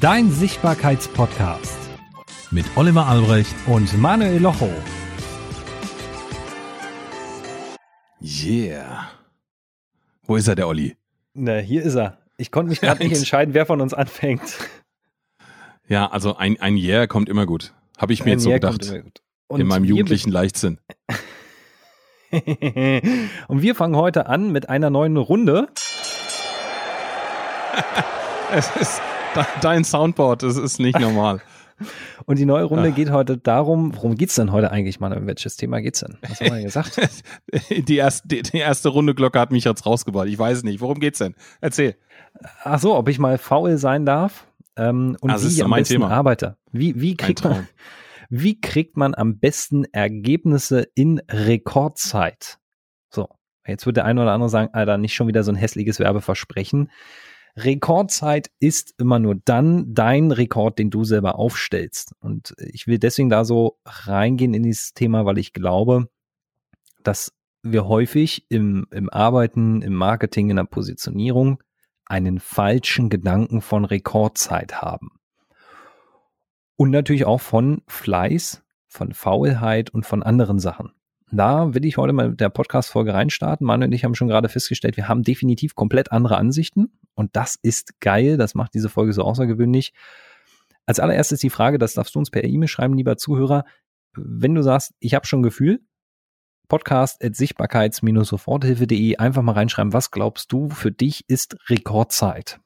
Dein Sichtbarkeitspodcast mit Oliver Albrecht und Manuel Locho. Yeah. Wo ist er, der Olli? Na, hier ist er. Ich konnte mich gerade nicht entscheiden, wer von uns anfängt. Ja, also ein, ein Yeah kommt immer gut. Habe ich mir ein jetzt so yeah gedacht. in meinem jugendlichen Leichtsinn. und wir fangen heute an mit einer neuen Runde. es ist dein Soundboard, das ist nicht normal. Und die neue Runde Ach. geht heute darum, worum geht es denn heute eigentlich, Mann? Um welches Thema geht es denn? Was haben wir gesagt? die, erste, die, die, erste Runde Glocke hat mich jetzt rausgebracht. Ich weiß nicht. Worum geht's denn? Erzähl. Ach so, ob ich mal faul sein darf ähm, und also wie ich am besten Thema. arbeite. Wie, wie, kriegt man, wie kriegt man am besten Ergebnisse in Rekordzeit? So, jetzt wird der eine oder andere sagen, Alter, nicht schon wieder so ein hässliches Werbeversprechen. Rekordzeit ist immer nur dann dein Rekord, den du selber aufstellst. Und ich will deswegen da so reingehen in dieses Thema, weil ich glaube, dass wir häufig im, im Arbeiten, im Marketing, in der Positionierung einen falschen Gedanken von Rekordzeit haben. Und natürlich auch von Fleiß, von Faulheit und von anderen Sachen. Da will ich heute mal mit der Podcast-Folge reinstarten. Manuel und ich haben schon gerade festgestellt, wir haben definitiv komplett andere Ansichten. Und das ist geil. Das macht diese Folge so außergewöhnlich. Als allererstes die Frage, das darfst du uns per E-Mail schreiben, lieber Zuhörer. Wenn du sagst, ich habe schon Gefühl, podcast at sichtbarkeits-soforthilfe.de einfach mal reinschreiben, was glaubst du für dich ist Rekordzeit?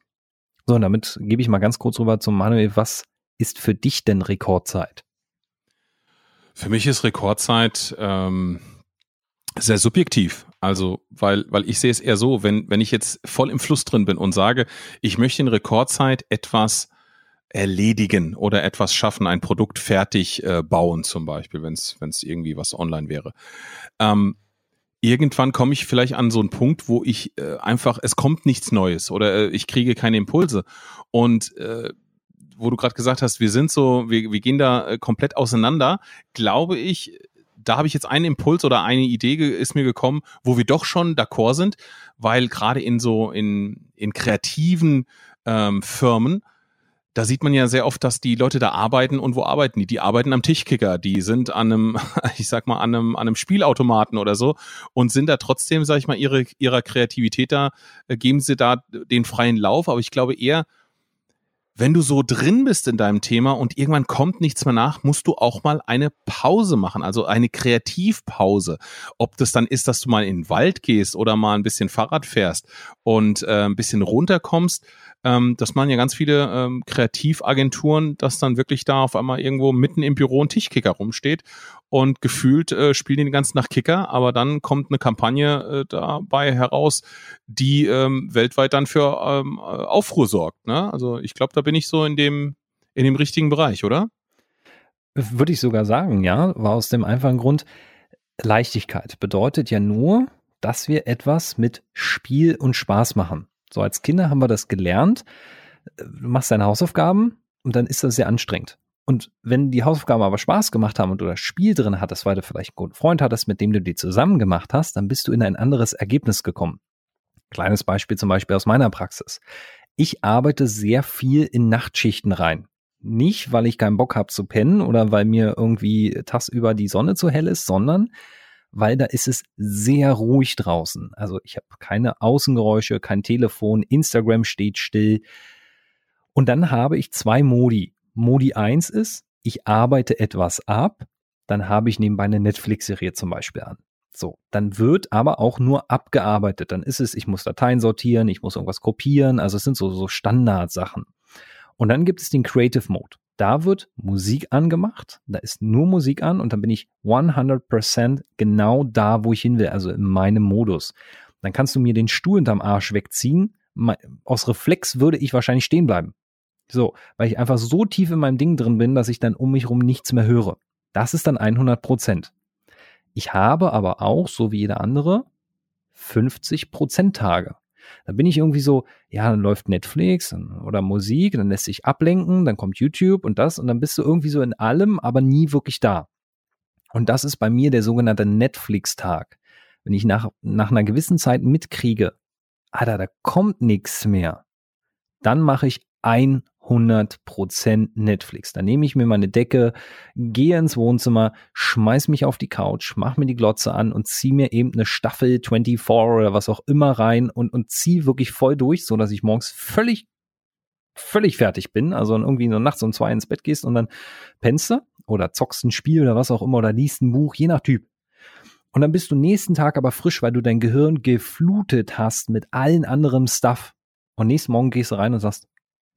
So, und damit gebe ich mal ganz kurz rüber zum Manuel. Was ist für dich denn Rekordzeit? Für mich ist Rekordzeit ähm, sehr subjektiv. Also, weil, weil ich sehe es eher so, wenn, wenn ich jetzt voll im Fluss drin bin und sage, ich möchte in Rekordzeit etwas erledigen oder etwas schaffen, ein Produkt fertig äh, bauen zum Beispiel, wenn es irgendwie was online wäre. Ähm, irgendwann komme ich vielleicht an so einen Punkt, wo ich äh, einfach, es kommt nichts Neues oder äh, ich kriege keine Impulse. Und äh, wo du gerade gesagt hast, wir sind so, wir, wir gehen da äh, komplett auseinander, glaube ich, da habe ich jetzt einen Impuls oder eine Idee ist mir gekommen, wo wir doch schon d'accord sind, weil gerade in so in, in kreativen ähm, Firmen, da sieht man ja sehr oft, dass die Leute da arbeiten und wo arbeiten die? Die arbeiten am Tischkicker, die sind an einem, ich sag mal, an einem, an einem Spielautomaten oder so und sind da trotzdem, sag ich mal, ihre, ihrer Kreativität da, äh, geben sie da den freien Lauf, aber ich glaube eher, wenn du so drin bist in deinem Thema und irgendwann kommt nichts mehr nach, musst du auch mal eine Pause machen, also eine Kreativpause. Ob das dann ist, dass du mal in den Wald gehst oder mal ein bisschen Fahrrad fährst und äh, ein bisschen runterkommst, ähm, das machen ja ganz viele ähm, Kreativagenturen, dass dann wirklich da auf einmal irgendwo mitten im Büro ein Tischkicker rumsteht und gefühlt äh, spielen die ganzen Tag Kicker, aber dann kommt eine Kampagne äh, dabei heraus, die ähm, weltweit dann für ähm, Aufruhr sorgt. Ne? Also ich glaube, da bin ich so in dem, in dem richtigen Bereich, oder? Würde ich sogar sagen, ja, war aus dem einfachen Grund, Leichtigkeit bedeutet ja nur, dass wir etwas mit Spiel und Spaß machen. So als Kinder haben wir das gelernt. Du machst deine Hausaufgaben und dann ist das sehr anstrengend. Und wenn die Hausaufgaben aber Spaß gemacht haben und du das Spiel drin hattest, weil du vielleicht einen guten Freund hattest, mit dem du die zusammen gemacht hast, dann bist du in ein anderes Ergebnis gekommen. Kleines Beispiel zum Beispiel aus meiner Praxis. Ich arbeite sehr viel in Nachtschichten rein. Nicht, weil ich keinen Bock habe zu pennen oder weil mir irgendwie tagsüber die Sonne zu hell ist, sondern weil da ist es sehr ruhig draußen. Also ich habe keine Außengeräusche, kein Telefon, Instagram steht still. Und dann habe ich zwei Modi. Modi 1 ist, ich arbeite etwas ab, dann habe ich nebenbei eine Netflix-Serie zum Beispiel an. So, dann wird aber auch nur abgearbeitet. Dann ist es, ich muss Dateien sortieren, ich muss irgendwas kopieren. Also es sind so, so Standardsachen. Und dann gibt es den Creative Mode. Da wird Musik angemacht, da ist nur Musik an und dann bin ich 100% genau da, wo ich hin will, also in meinem Modus. Dann kannst du mir den Stuhl unterm Arsch wegziehen. Aus Reflex würde ich wahrscheinlich stehen bleiben. So, weil ich einfach so tief in meinem Ding drin bin, dass ich dann um mich herum nichts mehr höre. Das ist dann 100%. Ich habe aber auch, so wie jeder andere, 50% Tage. Da bin ich irgendwie so, ja, dann läuft Netflix oder Musik, dann lässt sich ablenken, dann kommt YouTube und das und dann bist du irgendwie so in allem, aber nie wirklich da. Und das ist bei mir der sogenannte Netflix-Tag. Wenn ich nach, nach einer gewissen Zeit mitkriege, Alter, da kommt nichts mehr, dann mache ich 100 100% Netflix. Da nehme ich mir meine Decke, gehe ins Wohnzimmer, schmeiß mich auf die Couch, mach mir die Glotze an und zieh mir eben eine Staffel 24 oder was auch immer rein und, und zieh wirklich voll durch, so dass ich morgens völlig völlig fertig bin, also irgendwie so nachts um zwei ins Bett gehst und dann pennst du oder zockst ein Spiel oder was auch immer oder liest ein Buch, je nach Typ. Und dann bist du nächsten Tag aber frisch, weil du dein Gehirn geflutet hast mit allen anderen Stuff. Und nächsten Morgen gehst du rein und sagst,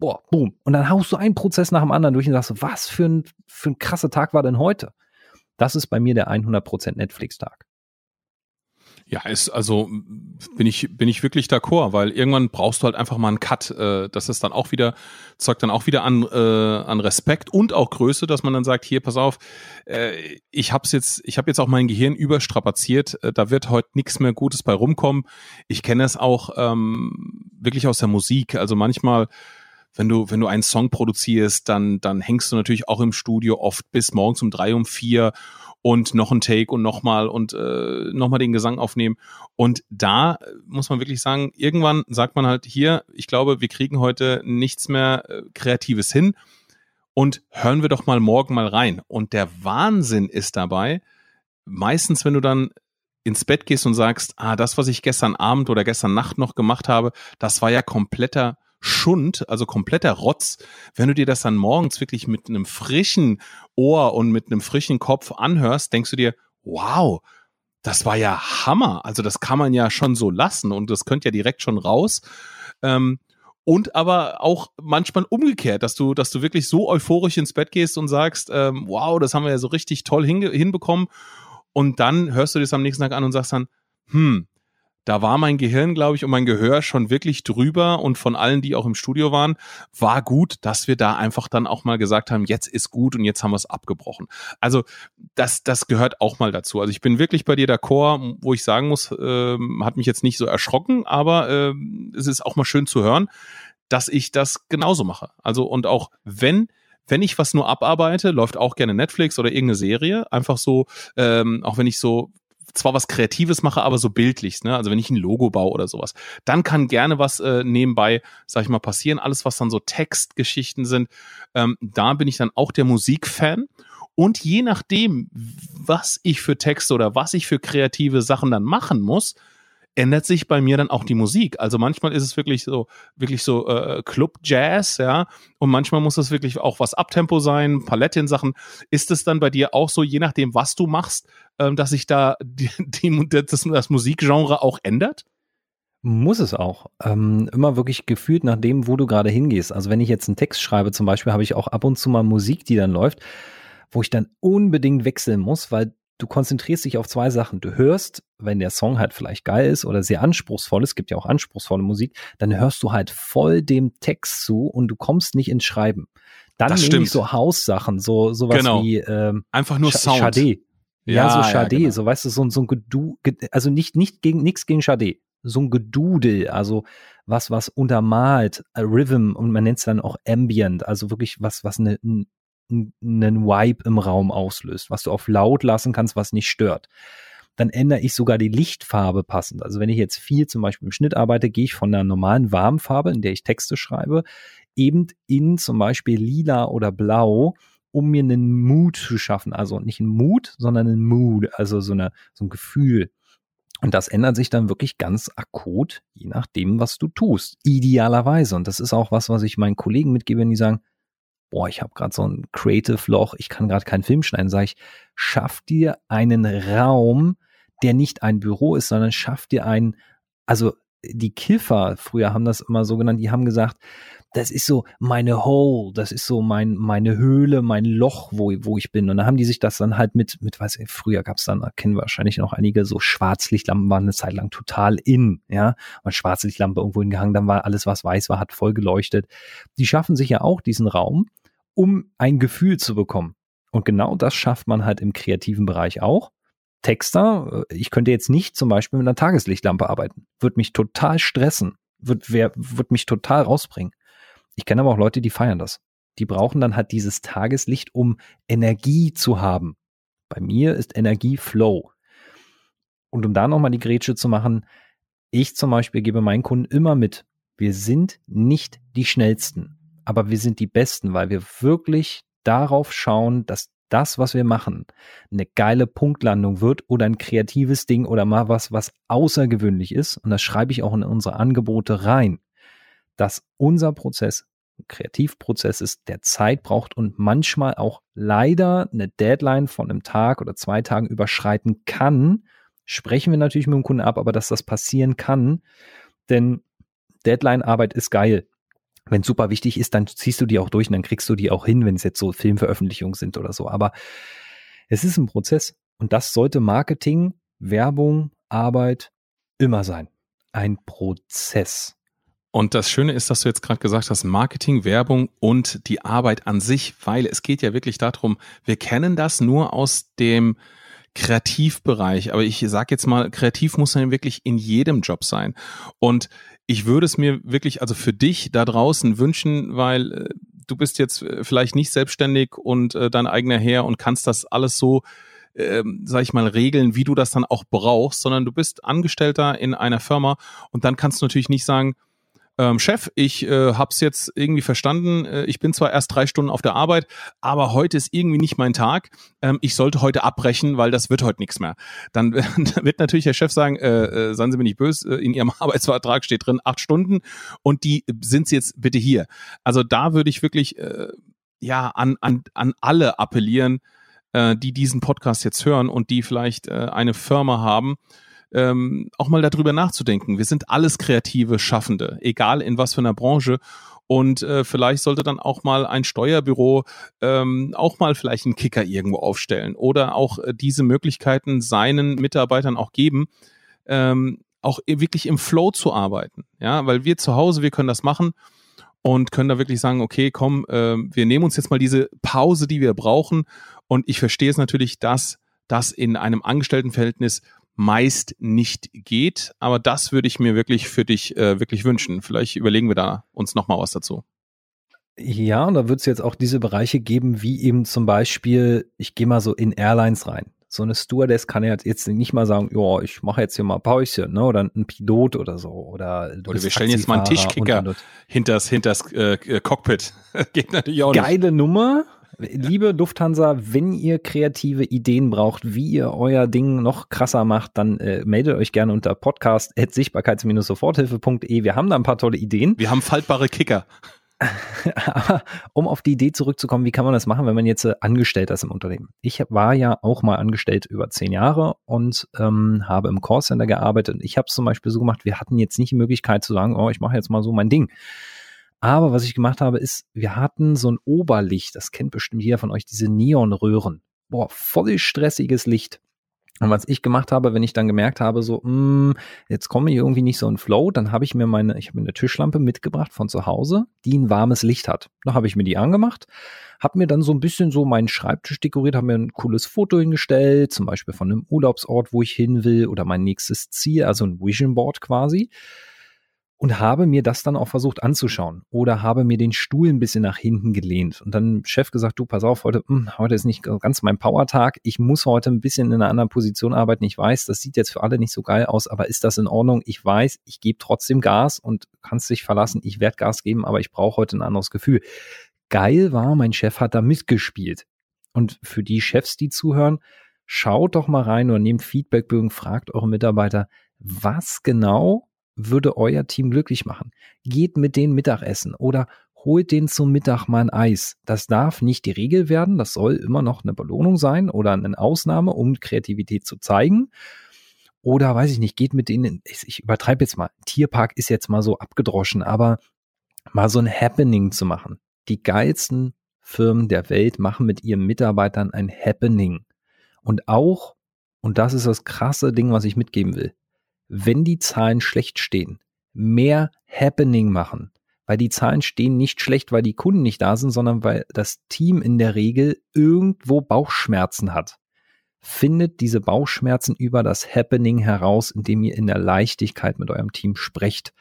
boah, boom. Und dann haust du einen Prozess nach dem anderen durch und sagst, was für ein, für ein krasser Tag war denn heute? Das ist bei mir der 100% Netflix-Tag. Ja, ist also bin ich bin ich wirklich d'accord, weil irgendwann brauchst du halt einfach mal einen Cut. Äh, das ist dann auch wieder zeugt dann auch wieder an äh, an Respekt und auch Größe, dass man dann sagt, hier pass auf, äh, ich hab's jetzt ich habe jetzt auch mein Gehirn überstrapaziert. Äh, da wird heute nichts mehr Gutes bei rumkommen. Ich kenne es auch ähm, wirklich aus der Musik. Also manchmal wenn du, wenn du einen Song produzierst, dann, dann hängst du natürlich auch im Studio oft bis morgens um drei, um vier und noch ein Take und nochmal und äh, nochmal den Gesang aufnehmen. Und da muss man wirklich sagen, irgendwann sagt man halt hier, ich glaube, wir kriegen heute nichts mehr äh, Kreatives hin und hören wir doch mal morgen mal rein. Und der Wahnsinn ist dabei, meistens, wenn du dann ins Bett gehst und sagst, ah, das, was ich gestern Abend oder gestern Nacht noch gemacht habe, das war ja kompletter Schund, also kompletter Rotz, wenn du dir das dann morgens wirklich mit einem frischen Ohr und mit einem frischen Kopf anhörst, denkst du dir, wow, das war ja Hammer. Also das kann man ja schon so lassen und das könnte ja direkt schon raus. Ähm, und aber auch manchmal umgekehrt, dass du, dass du wirklich so euphorisch ins Bett gehst und sagst, ähm, wow, das haben wir ja so richtig toll hinbekommen. Und dann hörst du das am nächsten Tag an und sagst dann, hm, da war mein Gehirn, glaube ich, und mein Gehör schon wirklich drüber und von allen, die auch im Studio waren, war gut, dass wir da einfach dann auch mal gesagt haben, jetzt ist gut und jetzt haben wir es abgebrochen. Also das, das gehört auch mal dazu. Also ich bin wirklich bei dir d'accord, wo ich sagen muss, äh, hat mich jetzt nicht so erschrocken, aber äh, es ist auch mal schön zu hören, dass ich das genauso mache. Also und auch wenn wenn ich was nur abarbeite, läuft auch gerne Netflix oder irgendeine Serie. Einfach so, ähm, auch wenn ich so zwar was Kreatives mache, aber so bildlich, ne? Also wenn ich ein Logo baue oder sowas, dann kann gerne was äh, nebenbei, sag ich mal, passieren. Alles, was dann so Textgeschichten sind, ähm, da bin ich dann auch der Musikfan. Und je nachdem, was ich für Texte oder was ich für kreative Sachen dann machen muss, ändert sich bei mir dann auch die Musik. Also manchmal ist es wirklich so, wirklich so äh, Club Jazz, ja, und manchmal muss es wirklich auch was Abtempo sein, Palettensachen. Ist es dann bei dir auch so, je nachdem, was du machst, ähm, dass sich da die, die, das, das Musikgenre auch ändert? Muss es auch. Ähm, immer wirklich gefühlt nach dem, wo du gerade hingehst. Also wenn ich jetzt einen Text schreibe, zum Beispiel, habe ich auch ab und zu mal Musik, die dann läuft, wo ich dann unbedingt wechseln muss, weil du konzentrierst dich auf zwei Sachen. Du hörst, wenn der Song halt vielleicht geil ist oder sehr anspruchsvoll ist, gibt ja auch anspruchsvolle Musik, dann hörst du halt voll dem Text zu und du kommst nicht ins Schreiben. Dann das nehme ich so Haussachen, so sowas genau. wie ähm, einfach nur Sch Sound. Schade. Ja, ja, so Schade, ja, genau. so weißt du, so, so ein Gedu, also nicht, nicht gegen, nichts gegen Schade, so ein Gedudel, also was, was untermalt, Rhythm und man nennt es dann auch Ambient, also wirklich was, was eine, einen Vibe im Raum auslöst, was du auf laut lassen kannst, was nicht stört. Dann ändere ich sogar die Lichtfarbe passend. Also wenn ich jetzt viel zum Beispiel im Schnitt arbeite, gehe ich von einer normalen Warmfarbe, in der ich Texte schreibe, eben in zum Beispiel lila oder blau, um mir einen Mood zu schaffen. Also nicht ein Mood, sondern ein Mood, also so, eine, so ein Gefühl. Und das ändert sich dann wirklich ganz akut, je nachdem, was du tust. Idealerweise. Und das ist auch was, was ich meinen Kollegen mitgebe, wenn die sagen, boah, ich habe gerade so ein Creative Loch, ich kann gerade keinen Film schneiden, sage ich, schaff dir einen Raum, der nicht ein Büro ist, sondern schaff dir einen, also die Kiffer, früher haben das immer so genannt, die haben gesagt, das ist so meine Hole, das ist so mein, meine Höhle, mein Loch, wo, wo ich bin. Und dann haben die sich das dann halt mit, mit, weiß ich, früher gab's dann, kennen wahrscheinlich noch einige, so Schwarzlichtlampen waren eine Zeit lang total in, ja. Und Schwarzlichtlampe irgendwo hingehangen, dann war alles, was weiß war, hat voll geleuchtet. Die schaffen sich ja auch diesen Raum, um ein Gefühl zu bekommen. Und genau das schafft man halt im kreativen Bereich auch. Texter, äh, ich könnte jetzt nicht zum Beispiel mit einer Tageslichtlampe arbeiten. Wird mich total stressen. Wird, wer, wird mich total rausbringen. Ich kenne aber auch Leute, die feiern das. Die brauchen dann halt dieses Tageslicht, um Energie zu haben. Bei mir ist Energie Flow. Und um da nochmal die Grätsche zu machen, ich zum Beispiel gebe meinen Kunden immer mit, wir sind nicht die schnellsten aber wir sind die Besten, weil wir wirklich darauf schauen, dass das, was wir machen, eine geile Punktlandung wird oder ein kreatives Ding oder mal was, was außergewöhnlich ist. Und das schreibe ich auch in unsere Angebote rein, dass unser Prozess ein Kreativprozess ist, der Zeit braucht und manchmal auch leider eine Deadline von einem Tag oder zwei Tagen überschreiten kann. Sprechen wir natürlich mit dem Kunden ab, aber dass das passieren kann, denn Deadline-Arbeit ist geil wenn super wichtig ist, dann ziehst du die auch durch und dann kriegst du die auch hin, wenn es jetzt so Filmveröffentlichungen sind oder so. Aber es ist ein Prozess und das sollte Marketing, Werbung, Arbeit immer sein. Ein Prozess. Und das Schöne ist, dass du jetzt gerade gesagt hast, Marketing, Werbung und die Arbeit an sich, weil es geht ja wirklich darum, wir kennen das nur aus dem Kreativbereich, aber ich sage jetzt mal, kreativ muss dann wirklich in jedem Job sein. Und ich würde es mir wirklich, also für dich da draußen wünschen, weil äh, du bist jetzt äh, vielleicht nicht selbstständig und äh, dein eigener Herr und kannst das alles so, äh, sag ich mal, regeln, wie du das dann auch brauchst, sondern du bist Angestellter in einer Firma und dann kannst du natürlich nicht sagen, ähm, Chef, ich äh, habe es jetzt irgendwie verstanden. Äh, ich bin zwar erst drei Stunden auf der Arbeit, aber heute ist irgendwie nicht mein Tag. Ähm, ich sollte heute abbrechen, weil das wird heute nichts mehr. Dann, dann wird natürlich der Chef sagen, äh, äh, seien Sie mir nicht böse, äh, in Ihrem Arbeitsvertrag steht drin acht Stunden und die sind Sie jetzt bitte hier. Also da würde ich wirklich äh, ja an, an, an alle appellieren, äh, die diesen Podcast jetzt hören und die vielleicht äh, eine Firma haben, ähm, auch mal darüber nachzudenken. Wir sind alles kreative Schaffende, egal in was für einer Branche. Und äh, vielleicht sollte dann auch mal ein Steuerbüro ähm, auch mal vielleicht einen Kicker irgendwo aufstellen oder auch äh, diese Möglichkeiten seinen Mitarbeitern auch geben, ähm, auch wirklich im Flow zu arbeiten. Ja, weil wir zu Hause, wir können das machen und können da wirklich sagen, okay, komm, äh, wir nehmen uns jetzt mal diese Pause, die wir brauchen. Und ich verstehe es natürlich, dass das in einem Angestelltenverhältnis meist nicht geht. Aber das würde ich mir wirklich für dich äh, wirklich wünschen. Vielleicht überlegen wir da uns nochmal was dazu. Ja, und da wird es jetzt auch diese Bereiche geben, wie eben zum Beispiel, ich gehe mal so in Airlines rein. So eine Stewardess kann ja jetzt nicht mal sagen, ja, ich mache jetzt hier mal Päuschen, ne? Oder ein Pilot oder so. Oder, oder wir stellen jetzt mal einen Tischkicker und, und, und. hinters, hinters äh, Cockpit. Geht natürlich auch nicht. Geile Nummer, liebe Lufthansa, wenn ihr kreative Ideen braucht, wie ihr euer Ding noch krasser macht, dann äh, meldet euch gerne unter podcast.sichtbarkeits-soforthilfe.de. Wir haben da ein paar tolle Ideen. Wir haben faltbare Kicker. Aber um auf die Idee zurückzukommen, wie kann man das machen, wenn man jetzt äh, Angestellter ist im Unternehmen? Ich war ja auch mal angestellt über zehn Jahre und ähm, habe im Callcenter gearbeitet. Ich habe es zum Beispiel so gemacht, wir hatten jetzt nicht die Möglichkeit zu sagen, oh, ich mache jetzt mal so mein Ding. Aber was ich gemacht habe, ist, wir hatten so ein Oberlicht, das kennt bestimmt jeder von euch, diese Neonröhren. Boah, voll stressiges Licht. Und was ich gemacht habe, wenn ich dann gemerkt habe, so, mh, hm, jetzt komme ich irgendwie nicht so in Flow, dann habe ich mir meine, ich habe mir eine Tischlampe mitgebracht von zu Hause, die ein warmes Licht hat. Da habe ich mir die angemacht, habe mir dann so ein bisschen so meinen Schreibtisch dekoriert, habe mir ein cooles Foto hingestellt, zum Beispiel von einem Urlaubsort, wo ich hin will oder mein nächstes Ziel, also ein Vision Board quasi und habe mir das dann auch versucht anzuschauen oder habe mir den Stuhl ein bisschen nach hinten gelehnt und dann Chef gesagt, du pass auf, heute, mh, hm, heute ist nicht ganz mein Power-Tag, ich muss heute ein bisschen in einer anderen Position arbeiten, ich weiß, das sieht jetzt für alle nicht so geil aus, aber ist das in Ordnung? Ich weiß, ich gebe trotzdem Gas und kannst dich verlassen, ich werde Gas geben, aber ich brauche heute ein anderes Gefühl. Geil war, mein Chef hat da mitgespielt. Und für die Chefs, die zuhören, schaut doch mal rein oder nehmt Feedbackbögen, fragt eure Mitarbeiter, was genau würde euer Team glücklich machen. Geht mit denen Mittagessen oder holt den zum Mittag mal ein Eis. Das darf nicht die Regel werden, das soll immer noch eine Belohnung sein oder eine Ausnahme, um Kreativität zu zeigen. Oder weiß ich nicht, geht mit denen, ich übertreibe jetzt mal, Tierpark ist jetzt mal so abgedroschen, aber mal so ein Happening zu machen. Die geilsten Firmen der Welt machen mit ihren Mitarbeitern ein Happening. Und auch, und das ist das krasse Ding, was ich mitgeben will, wenn die Zahlen schlecht stehen, mehr Happening machen. Weil die Zahlen stehen nicht schlecht, weil die Kunden nicht da sind, sondern weil das Team in der Regel irgendwo Bauchschmerzen hat. Findet diese Bauchschmerzen über das Happening heraus, indem ihr in der Leichtigkeit mit eurem Team sprecht.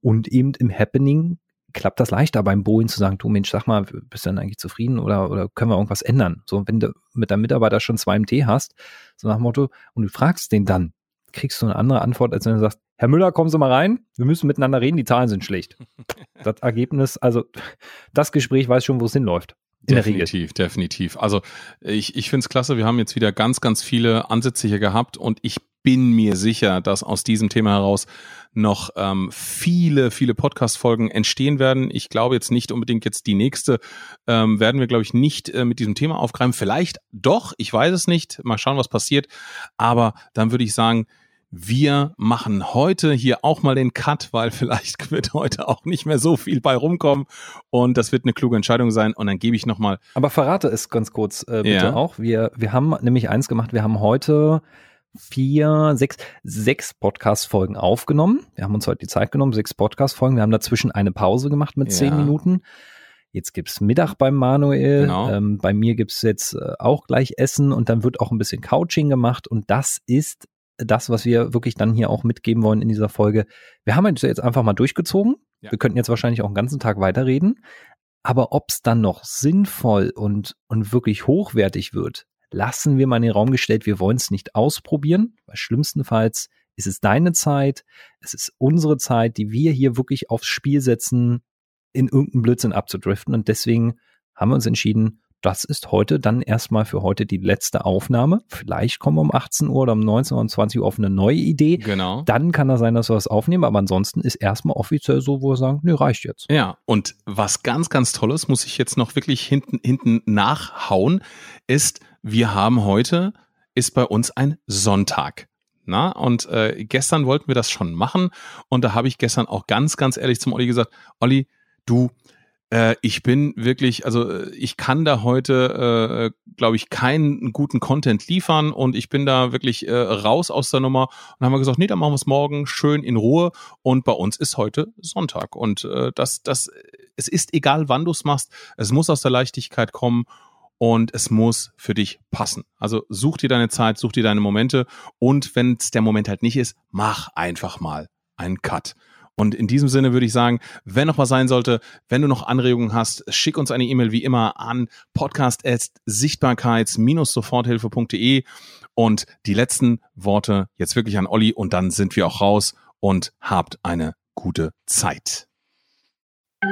Und eben im Happening klappt das leichter beim Boeing zu sagen, du Mensch, sag mal, bist du denn eigentlich zufrieden oder, oder können wir irgendwas ändern? So, wenn du mit deinem Mitarbeiter schon zwei MT hast, so nach dem Motto, und du fragst den dann, kriegst du eine andere Antwort, als wenn du sagst, Herr Müller, kommen Sie mal rein. Wir müssen miteinander reden, die Zahlen sind schlecht. das Ergebnis, also das Gespräch weiß schon, wo es hinläuft. definitiv, definitiv. Also ich, ich finde es klasse. Wir haben jetzt wieder ganz, ganz viele Ansätze hier gehabt und ich bin mir sicher, dass aus diesem Thema heraus noch ähm, viele, viele Podcast-Folgen entstehen werden. Ich glaube jetzt nicht unbedingt jetzt die nächste ähm, werden wir, glaube ich, nicht äh, mit diesem Thema aufgreifen. Vielleicht doch, ich weiß es nicht. Mal schauen, was passiert. Aber dann würde ich sagen, wir machen heute hier auch mal den Cut, weil vielleicht wird heute auch nicht mehr so viel bei rumkommen und das wird eine kluge Entscheidung sein und dann gebe ich nochmal. Aber verrate es ganz kurz äh, bitte ja. auch. Wir, wir haben nämlich eins gemacht, wir haben heute vier, sechs, sechs Podcast-Folgen aufgenommen. Wir haben uns heute die Zeit genommen, sechs Podcast-Folgen. Wir haben dazwischen eine Pause gemacht mit zehn Minuten. Jetzt gibt's Mittag beim Manuel. Genau. Ähm, bei mir gibt's jetzt äh, auch gleich Essen und dann wird auch ein bisschen Couching gemacht. Und das ist das, was wir wirklich dann hier auch mitgeben wollen in dieser Folge. Wir haben jetzt einfach mal durchgezogen. Ja. Wir könnten jetzt wahrscheinlich auch einen ganzen Tag weiterreden. Aber ob's dann noch sinnvoll und, und wirklich hochwertig wird, lassen wir mal in den Raum gestellt, wir wollen es nicht ausprobieren, weil schlimmstenfalls ist es deine Zeit, es ist unsere Zeit, die wir hier wirklich aufs Spiel setzen, in irgendeinen Blödsinn abzudriften. Und deswegen haben wir uns entschieden, das ist heute dann erstmal für heute die letzte Aufnahme. Vielleicht kommen wir um 18 Uhr oder um 19 Uhr, um 20 Uhr auf eine neue Idee. Genau. Dann kann das sein, dass wir das aufnehmen, aber ansonsten ist erstmal offiziell so, wo wir sagen, nee, reicht jetzt. Ja, und was ganz, ganz Tolles, muss ich jetzt noch wirklich hinten, hinten nachhauen, ist, wir haben heute, ist bei uns ein Sonntag. Na, und äh, gestern wollten wir das schon machen und da habe ich gestern auch ganz, ganz ehrlich zum Olli gesagt, Olli, du, äh, ich bin wirklich, also äh, ich kann da heute, äh, glaube ich, keinen guten Content liefern und ich bin da wirklich äh, raus aus der Nummer. Und haben wir gesagt, nee, dann machen wir es morgen schön in Ruhe. Und bei uns ist heute Sonntag. Und äh, das, das, es ist egal, wann du es machst, es muss aus der Leichtigkeit kommen und es muss für dich passen. Also such dir deine Zeit, such dir deine Momente und wenn es der Moment halt nicht ist, mach einfach mal einen Cut. Und in diesem Sinne würde ich sagen, wenn noch was sein sollte, wenn du noch Anregungen hast, schick uns eine E-Mail wie immer an podcast.sichtbarkeits-soforthilfe.de und die letzten Worte jetzt wirklich an Olli und dann sind wir auch raus und habt eine gute Zeit.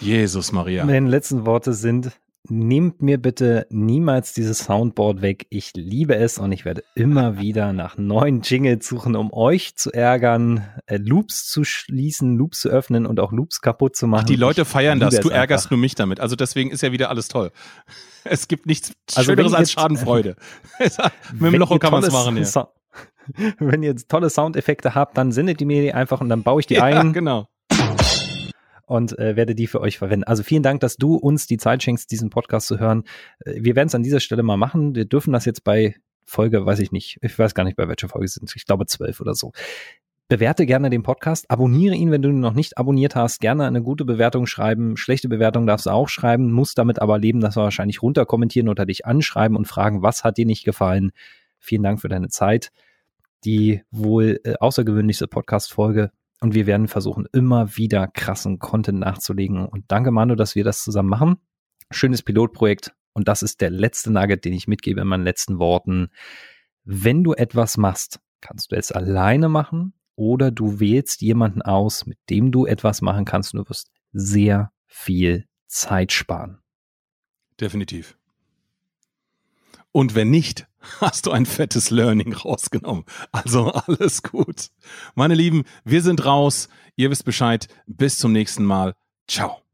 Jesus Maria. Meine letzten Worte sind, nehmt mir bitte niemals dieses Soundboard weg. Ich liebe es und ich werde immer wieder nach neuen Jingles suchen, um euch zu ärgern, äh, Loops zu schließen, Loops zu öffnen und auch Loops kaputt zu machen. Ach, die Leute ich feiern das. Du ärgerst einfach. nur mich damit. Also deswegen ist ja wieder alles toll. Es gibt nichts also Schöneres als Schadenfreude. Mit dem Loch kann man es machen, ja. So wenn ihr tolle Soundeffekte habt, dann sendet die mir die einfach und dann baue ich die ja, ein. genau und äh, werde die für euch verwenden. Also vielen Dank, dass du uns die Zeit schenkst, diesen Podcast zu hören. Äh, wir werden es an dieser Stelle mal machen. Wir dürfen das jetzt bei Folge, weiß ich nicht, ich weiß gar nicht, bei welcher Folge sind. Ich glaube zwölf oder so. Bewerte gerne den Podcast, abonniere ihn, wenn du ihn noch nicht abonniert hast. Gerne eine gute Bewertung schreiben. Schlechte Bewertung darfst du auch schreiben, musst damit aber leben, dass wir wahrscheinlich runterkommentieren oder dich anschreiben und fragen, was hat dir nicht gefallen. Vielen Dank für deine Zeit. Die wohl äh, außergewöhnlichste Podcast-Folge und wir werden versuchen, immer wieder krassen Content nachzulegen. Und danke, Manu, dass wir das zusammen machen. Schönes Pilotprojekt. Und das ist der letzte Nugget, den ich mitgebe in meinen letzten Worten. Wenn du etwas machst, kannst du es alleine machen oder du wählst jemanden aus, mit dem du etwas machen kannst und du wirst sehr viel Zeit sparen. Definitiv. Und wenn nicht, hast du ein fettes Learning rausgenommen. Also alles gut. Meine Lieben, wir sind raus. Ihr wisst Bescheid. Bis zum nächsten Mal. Ciao.